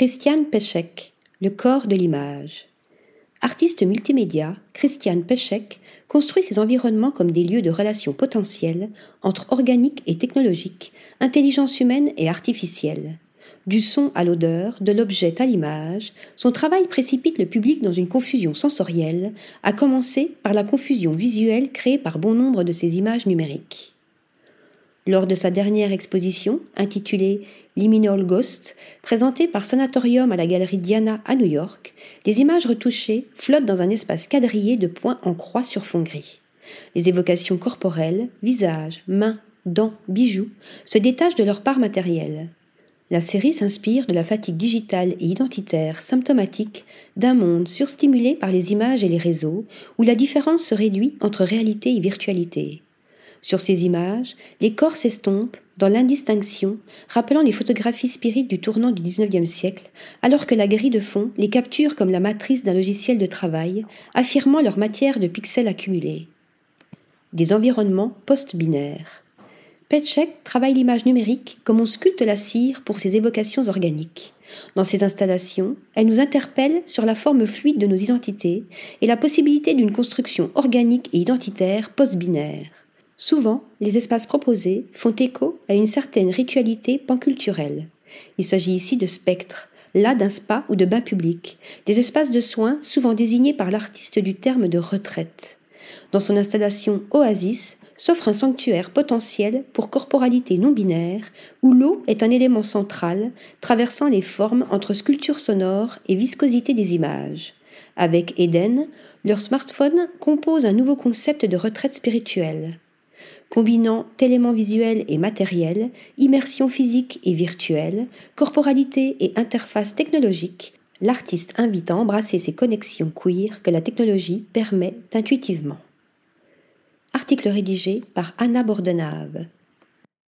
Christiane Pechek, Le corps de l'image. Artiste multimédia, Christiane Pechek construit ses environnements comme des lieux de relations potentielles entre organique et technologique, intelligence humaine et artificielle. Du son à l'odeur, de l'objet à l'image, son travail précipite le public dans une confusion sensorielle, à commencer par la confusion visuelle créée par bon nombre de ces images numériques. Lors de sa dernière exposition, intitulée Liminal Ghost, présentée par Sanatorium à la galerie Diana à New York, des images retouchées flottent dans un espace quadrillé de points en croix sur fond gris. Les évocations corporelles, visages, mains, dents, bijoux, se détachent de leur part matérielle. La série s'inspire de la fatigue digitale et identitaire symptomatique d'un monde surstimulé par les images et les réseaux, où la différence se réduit entre réalité et virtualité. Sur ces images, les corps s'estompent dans l'indistinction, rappelant les photographies spirites du tournant du XIXe siècle, alors que la grille de fond les capture comme la matrice d'un logiciel de travail, affirmant leur matière de pixels accumulés. Des environnements post-binaires. Petchek travaille l'image numérique comme on sculpte la cire pour ses évocations organiques. Dans ses installations, elle nous interpelle sur la forme fluide de nos identités et la possibilité d'une construction organique et identitaire post-binaire. Souvent, les espaces proposés font écho à une certaine ritualité panculturelle. Il s'agit ici de spectres, là d'un spa ou de bain public, des espaces de soins souvent désignés par l'artiste du terme de retraite. Dans son installation Oasis, s'offre un sanctuaire potentiel pour corporalité non binaire, où l'eau est un élément central, traversant les formes entre sculpture sonore et viscosité des images. Avec Eden, leur smartphone compose un nouveau concept de retraite spirituelle. Combinant éléments visuels et matériels, immersion physique et virtuelle, corporalité et interface technologique, l'artiste invite à embrasser ces connexions queer que la technologie permet intuitivement. Article rédigé par Anna Bordenave.